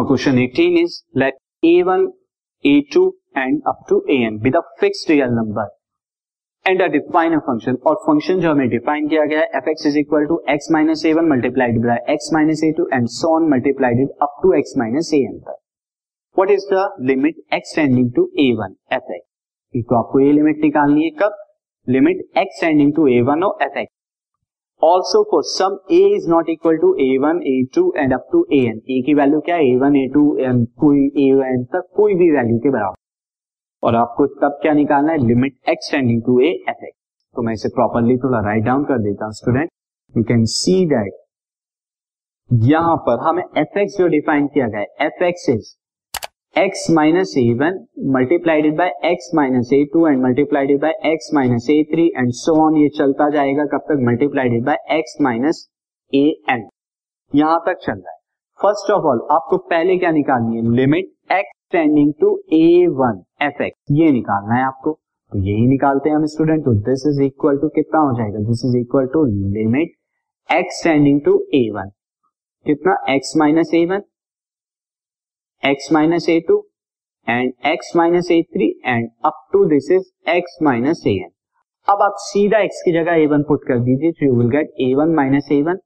Now question 18 is let a1, a2 and up to an be the fixed real number. And a define a function और function जो हमें define किया गया है F X is equal to X minus A one multiplied by X minus A two and so on multiplied up to X minus A N तक what is the limit X tending to A one F X तो आपको ये limit निकालनी है कब? Limit X tending to A one और F X also for some A is not equal to A one A two and up to A N A की value क्या है? A one A two N कोई A N तक कोई भी value के बराबर। और आपको तब क्या निकालना है? Limit X tending to A F X तो मैं इसे प्रॉपरली थोड़ा राइट डाउन कर देता हूँ student you can see that यहाँ पर हमें एफ़ एक्स जो डिफाइन किया गया है F X is X minus A one multiplied by X minus A two and multiplied by X minus A three and so on ये चलता जाएगा। कब तक? Multiplied by X minus A N यहाँ तक चल रहा है। फ़र्स्ट ऑफ़ ऑल आपको पहले क्या निकालनी है? Limit X tending to A one F X ये निकालना है आपको। तो यही निकालते हैं हम स्टूडेंट तो दिस इज़ इक्वल टू कितना हो जाएगा? This is equal to limit X tending to A one कितना? X minus A one X minus A two and X minus A three and up to this is X minus A N अब आप सीधा x की जगह ए one put कर दीजिए तो you will get A one minus A one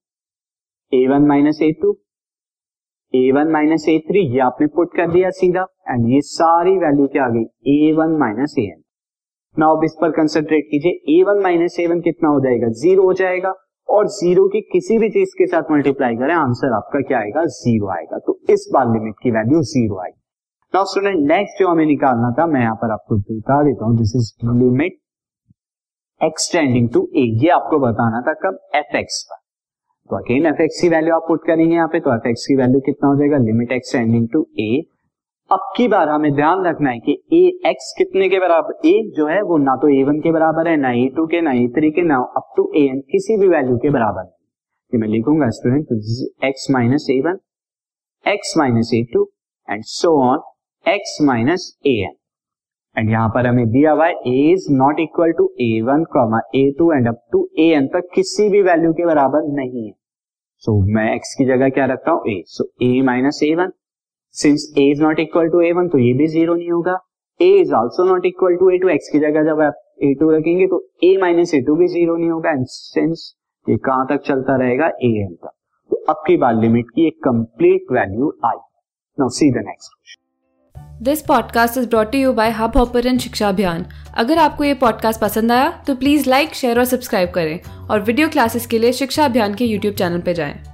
A one minus A two A one minus A three ये आपने पुट कर दिया सीधा एंड ये सारी वैल्यू क्या आ गई? A one minus A N now अब इस पर कंसेंट्रेट कीजिए A one minus A one कितना हो जाएगा? ज़ीरो हो जाएगा, और ज़ीरो की किसी भी चीज़ के साथ मल्टीप्लाई करें आंसर आपका क्या आएगा? ज़ीरो आएगा। तो इस बार लिमिट की वैल्यू ज़ीरो आएगी नाउ स्टूडेंट नेक्स्ट जो हमें निकालना था, मैं यहाँ पर आपको बता देता हूँ this is limit X tending to A ये आपको बताना था कब? एफ़ एक्स पर। तो अगेन एफ़ एक्स की वैल्यू आप पुट करेंगे यहाँ पे तो एफ़ एक्स की वैल्यू कितना हो जाएगा? लिमिट एक्सटेंडिंग टू ए अब की बार हमें ध्यान रखना है कि ए एक्स कितने के बराबर ए जो है, वो ना तो ए वन के बराबर है, ना ए टू के, ना ए थ्री के, ना अप टू ए एन किसी भी वैल्यू के बराबर नहीं मैं लिखूँगा student X minus A one X minus A two and so on X minus A N and यहाँ पर हमें दिया हुआ है A is not equal to A one comma A two and up to A N तक किसी भी value के बराबर नहीं है। सो so, मैं एक्स की जगह क्या रखता हूँ? A so A minus A one since A is not equal to A one तो ये भी ज़ीरो नहीं होगा। A is also not equal to A two X की जगह जब आप ए टू रखेंगे तो ए माइनस ए टू भी ज़ीरो नहीं होगा। एंड सिंस ये कहाँ तक चलता रहेगा? ए एन तक। तो अब की बार लिमिट की एक complete value I. Now see the next this podcast is brought you by Hubhopper Shiksha Abhiyan अगर आपको ये पॉडकास्ट पसंद आया तो प्लीज़ लाइक शेयर और सब्सक्राइब करें। और वीडियो क्लासेस के लिए शिक्षा अभियान के यूट्यूब चैनल पर जाएँ।